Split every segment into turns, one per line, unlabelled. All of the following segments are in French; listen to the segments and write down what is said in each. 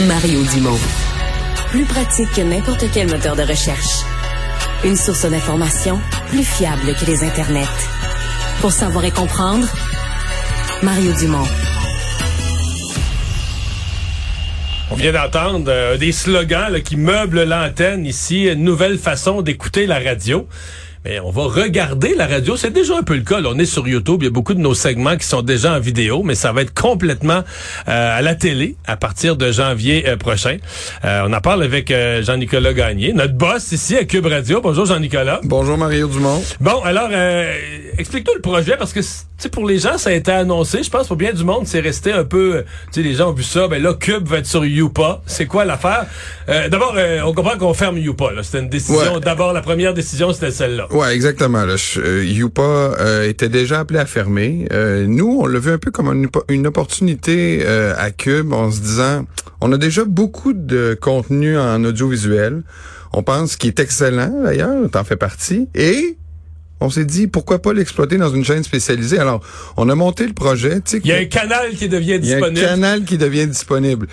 Mario Dumont. Plus pratique que n'importe quel moteur de recherche. Une source d'information plus fiable que les internets. Pour savoir et comprendre, Mario Dumont.
On vient d'entendre euh, des slogans qui meublent l'antenne ici, une nouvelle façon d'écouter la radio. Mais on va regarder la radio. C'est déjà un peu le cas. Là. On est sur YouTube. Il y a beaucoup de nos segments qui sont déjà en vidéo, mais ça va être complètement euh, à la télé à partir de janvier euh, prochain. Euh, on en parle avec Jean-Nicolas Gagné, notre boss ici à Cube Radio. Bonjour Jean-Nicolas.
Bonjour Mario Dumont.
Bon, alors explique-nous le projet parce que tu pour les gens ça a été annoncé. Je pense pour bien du monde c'est resté un peu. Tu sais, les gens ont vu ça. Ben là, Cube va être sur Youpa. C'est quoi l'affaire? D'abord, on comprend qu'on ferme Youpa. C'était une décision. D'abord, la première décision c'était celle-là.
Ouais, exactement. Là. Euh, Youpa euh, était déjà appelé à fermer. Euh, nous, on l'a vu un peu comme une, une opportunité à Cube en se disant, on a déjà beaucoup de contenu en audiovisuel. On pense qu'il est excellent, d'ailleurs, t'en fais partie. Et on s'est dit pourquoi pas l'exploiter dans une chaîne spécialisée? Alors, on a monté le projet.
Il y a un canal qui devient disponible.
Il y a un canal qui devient disponible.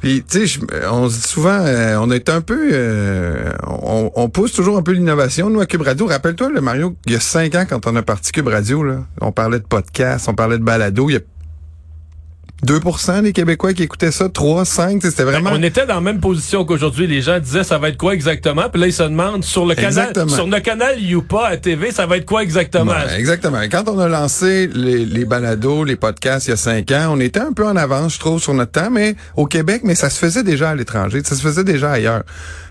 Puis, tu sais, on se dit souvent, euh, on est un peu, euh, on, on, pousse toujours un peu l'innovation. Nous, à Cube Radio, rappelle-toi, le Mario, il y a cinq ans, quand on a parti Cube Radio, là, on parlait de podcast, on parlait de balado. Il y a 2% des Québécois qui écoutaient ça, 3, 5, c'était vraiment...
on était dans la même position qu'aujourd'hui. Les gens disaient ça va être quoi exactement? Puis là, ils se demandent sur le canal sur le canal Youpa à TV, ça va être quoi exactement?
exactement. Quand on a lancé les, les balados, les podcasts il y a 5 ans, on était un peu en avance, je trouve, sur notre temps, mais au Québec, mais ça se faisait déjà à l'étranger, ça se faisait déjà ailleurs.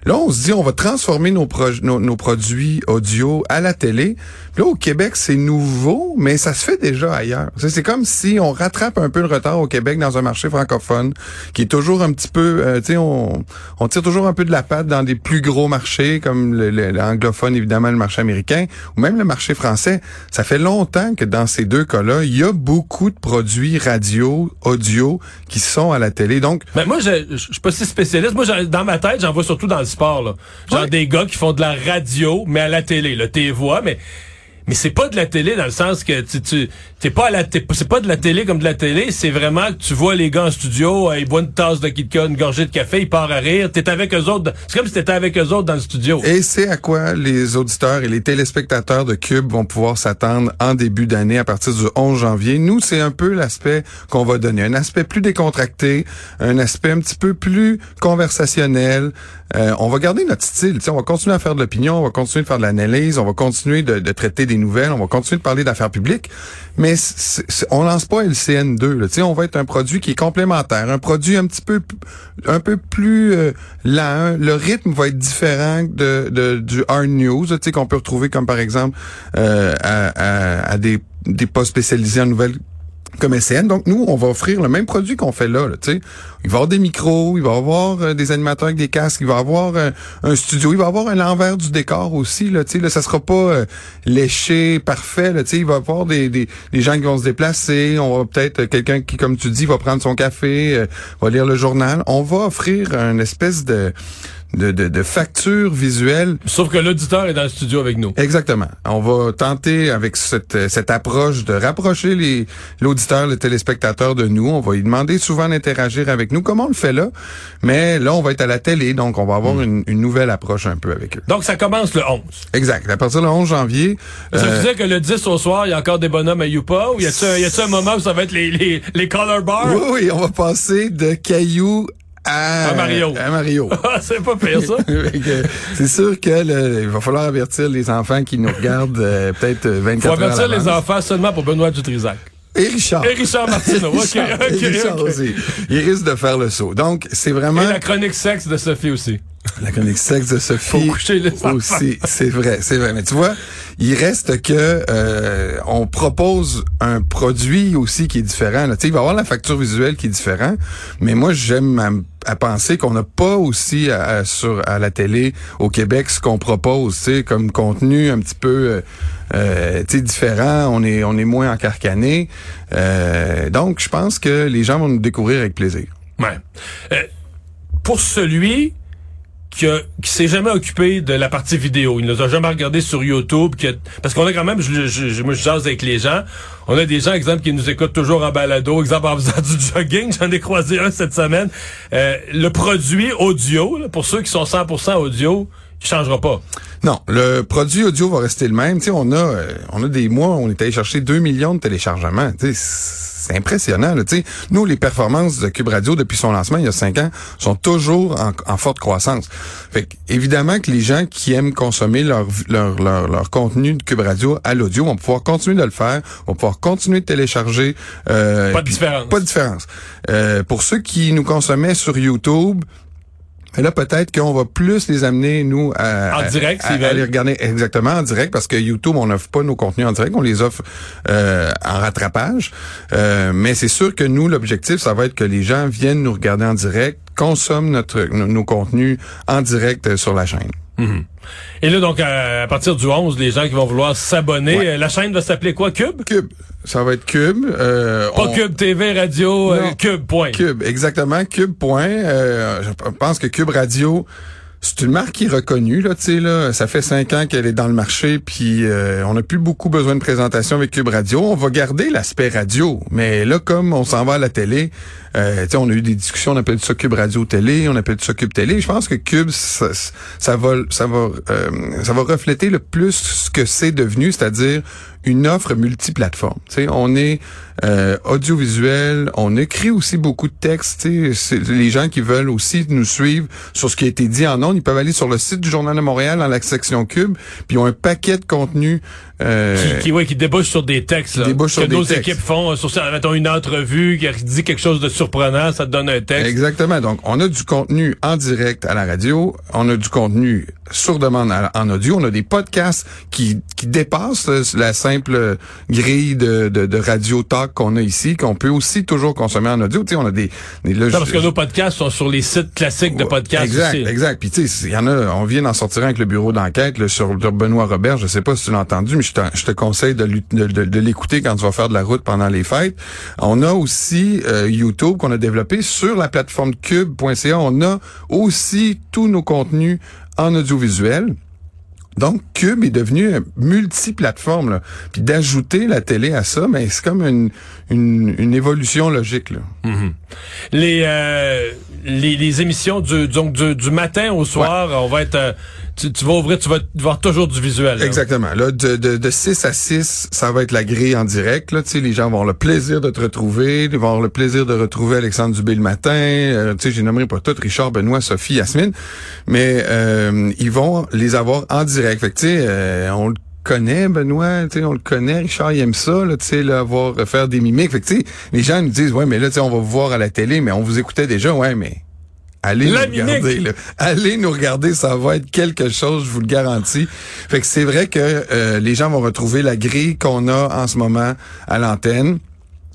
Là, on se dit, on va transformer nos, nos, produits audio à la télé. là, au Québec, c'est nouveau, mais ça se fait déjà ailleurs. C'est comme si on rattrape un peu le retard au Québec dans un marché francophone qui est toujours un petit peu, euh, tu sais, on, on tire toujours un peu de la patte dans des plus gros marchés comme l'anglophone, évidemment, le marché américain ou même le marché français. Ça fait longtemps que dans ces deux cas-là, il y a beaucoup de produits radio, audio qui sont à la télé. Donc,
mais moi, je, je, suis pas si spécialiste. Moi, dans ma tête, j'en vois surtout dans le sport. Là. Genre des gars qui font de la radio, mais à la télé. Là, tes voix, mais mais c'est pas de la télé dans le sens que tu, tu t'es pas à la c'est pas de la télé comme de la télé, c'est vraiment que tu vois les gars en studio, euh, ils boivent une tasse de Kit une gorgée de café, ils partent à rire, t'es avec eux autres, c'est comme si t'étais avec eux autres dans le studio.
Et c'est à quoi les auditeurs et les téléspectateurs de Cube vont pouvoir s'attendre en début d'année à partir du 11 janvier? Nous, c'est un peu l'aspect qu'on va donner, un aspect plus décontracté, un aspect un petit peu plus conversationnel. Euh, on va garder notre style, on va continuer à faire de l'opinion, on va continuer de faire de l'analyse, on va continuer de, de traiter des nouvelles, on va continuer de parler d'affaires publiques, mais on lance pas LCN2. Là. On va être un produit qui est complémentaire, un produit un petit peu un peu plus euh, lent. Le rythme va être différent de, de du hard news, qu'on peut retrouver comme par exemple euh, à, à, des des postes spécialisés en nouvelles comme SN. Donc, nous, on va offrir le même produit qu'on fait là. là il va y avoir des micros, il va y avoir euh, des animateurs avec des casques, il va y avoir euh, un studio, il va y avoir un l'envers du décor aussi. Là, là, ça sera pas euh, léché, parfait. Là, il va y avoir des, des, des, gens qui vont se déplacer. On va peut-être quelqu'un qui, comme tu dis, va prendre son café, va lire le journal. On va offrir une espèce de de, de, de facture visuelle.
Sauf que l'auditeur est dans le studio avec nous.
Exactement. On va tenter avec cette, cette approche de rapprocher les l'auditeur, le téléspectateur de nous. On va lui demander souvent d'interagir avec nous, comme on le fait là. Mais là, on va être à la télé, donc on va avoir hmm. une, une, nouvelle approche un peu avec eux.
Donc ça commence le 11.
Exact. À partir du 11 janvier.
Ça euh... dire que le 10 au soir, il y a encore des bonhommes à Youpa ou y a-t-il un moment où ça va être les, les, les color bars?
Oui, oui, on va passer de cailloux
à, Mario.
À Mario.
Ah, c'est pas pire, ça.
c'est sûr que il va falloir avertir les enfants qui nous regardent euh, peut-être 24 heures. Il faut
avertir les enfants seulement pour Benoît Dutrisac.
Et Richard.
Et Richard Martineau. OK,
et Richard aussi. Il risque de faire le saut. Donc, c'est vraiment... Et
la chronique sexe de Sophie aussi.
La chronique sexe de Sophie aussi, c'est vrai, c'est vrai. Mais tu vois, il reste que euh, on propose un produit aussi qui est différent. Là. Il va y avoir la facture visuelle qui est différente, mais moi j'aime à, penser qu'on n'a pas aussi à, sur à la télé au Québec ce qu'on propose, comme contenu un petit peu euh, euh différent. On est on est moins encarcané. Euh, donc je pense que les gens vont nous découvrir avec plaisir.
Ouais. Euh, pour celui qui, qui s'est jamais occupé de la partie vidéo. Il ne nous a jamais regardé sur YouTube. parce qu'on a quand même, je, je, moi je jase avec les gens, on a des gens, exemple, qui nous écoutent toujours en balado, exemple en faisant du jogging, j'en ai croisé un cette semaine. Euh, le produit audio, pour ceux qui sont 100% audio, il changera pas.
Non, le produit audio va rester le même. sais, on a euh, on a des mois, on est allé chercher 2 millions de téléchargements. C'est impressionnant. Là, nous, les performances de Cube Radio depuis son lancement il y a cinq ans sont toujours en, forte croissance. Fait évidemment que les gens qui aiment consommer leur, leur, leur, contenu de Cube Radio à l'audio vont pouvoir continuer de le faire, vont pouvoir continuer de télécharger.
Euh, pas de différence.
Pas de différence. Euh, pour ceux qui nous consommaient sur YouTube, et là, peut-être qu'on va plus les amener, nous, à,
en direct,
à, les regarder exactement en direct, parce que YouTube, on n'offre pas nos contenus en direct, on les offre euh, en rattrapage. Euh, mais c'est sûr que nous, l'objectif, ça va être que les gens viennent nous regarder en direct, consomment notre nos, contenus en direct euh, sur la chaîne.
Mhm. Et là, donc, à, partir du 11, les gens qui vont vouloir s'abonner, la chaîne va s'appeler quoi, Cube?
Cube. Ça va être Cube.
Euh, Pas Cube TV, radio, euh, Cube, point.
Cube, exactement, Cube, point. Euh, je pense que Cube Radio, c'est une marque qui est reconnue, là, tu sais, là. Ça fait cinq ans qu'elle est dans le marché, puis euh, on n'a plus beaucoup besoin de présentation avec Cube Radio. On va garder l'aspect radio, mais là, comme on s'en va à la télé, euh, on a eu des discussions, on appelle ça Cube Radio Télé, on appelle ça Cube Télé. Je pense que Cube, ça, ça va, ça va, euh, ça va refléter le plus ce que c'est devenu, c'est-à-dire une offre multiplateforme. on est euh, audiovisuel, on écrit aussi beaucoup de textes. Les gens qui veulent aussi nous suivre sur ce qui a été dit en ondes, ils peuvent aller sur le site du Journal de Montréal dans la section Cube, puis ils ont un paquet de contenu
euh, qui, qui, qui débouche sur des textes là, que nos équipes font. Sur mettons une entrevue qui dit quelque chose de surprenant, ça te donne un texte.
Exactement. Donc, on a du contenu en direct à la radio, on a du contenu sur demande en audio, on a des podcasts qui, qui dépassent la simple grille de, de, de radio talk qu'on a ici, qu'on peut aussi toujours consommer en audio. Tu sais, on a des, des
parce que nos podcasts sont sur les sites classiques de podcasts.
Exact, exact. Puis tu sais, il y en a, on vient d'en sortir avec le bureau d'enquête sur, Benoît Robert. Je sais pas si tu l'as entendu, mais je te, conseille de, l'écouter quand tu vas faire de la route pendant les fêtes. On a aussi euh, YouTube qu'on a développé sur la plateforme cube.ca. On a aussi tous nos contenus en audiovisuel. Donc, Cube est devenu multiplateforme. Puis d'ajouter la télé à ça, mais c'est comme une, une, évolution logique. Là.
Mm-hmm. Les, euh, les, les émissions du, donc du, du matin au soir, on va être euh, tu, tu, vas ouvrir, tu vas voir toujours du visuel.
Exactement. Là, de, de, de 6 à 6, ça va être la grille en direct. Là, les gens vont avoir le plaisir de te retrouver, ils vont avoir le plaisir de retrouver Alexandre Dubé le matin. Euh, tu sais, je nommerai pas tout, Richard, Benoît, Sophie, Yasmine. Mais euh, ils vont les avoir en direct. Fait que, tu sais, euh, on le connaît, Benoît, tu sais, on le connaît, Richard, il aime ça, là, tu sais, là, voir, faire des mimiques. Fait que, tu sais, les gens nous disent, ouais, mais là, tu sais, on va vous voir à la télé, mais on vous écoutait déjà, ouais, mais Allez nous regarder. Là. Allez nous regarder, ça va être quelque chose, je vous le garantis. Fait que c'est vrai que euh, les gens vont retrouver la grille qu'on a en ce moment à l'antenne.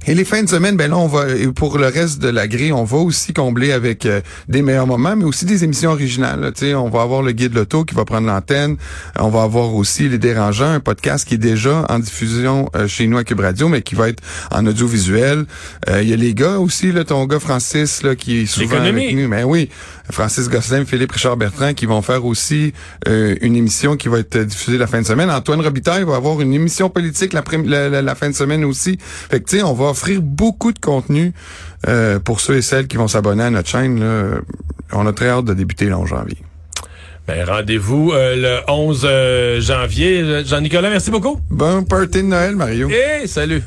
Et les fins de semaine, ben là, on va, pour le reste de la grille, on va aussi combler avec euh, des meilleurs moments, mais aussi des émissions originales. Tu on va avoir le guide loto qui va prendre l'antenne. On va avoir aussi les dérangeants, un podcast qui est déjà en diffusion euh, chez nous à Cube Radio, mais qui va être en audiovisuel. Euh, il y a les gars aussi, là, ton gars Francis, là, qui est souvent avec nous. Mais ben oui, Francis Gosselin, Philippe Richard Bertrand, qui vont faire aussi une émission qui va être diffusée la fin de semaine. Antoine Robitaille va avoir une émission politique la, la, la fin de semaine aussi. Fait que tu sais, on va offrir beaucoup de contenu euh, pour ceux et celles qui vont s'abonner à notre chaîne. Là. On a très hâte de débuter le 11 janvier.
Ben, rendez-vous euh, le 11 euh, janvier. Jean-Nicolas, merci beaucoup.
Bon party de Noël, Mario.
Et salut.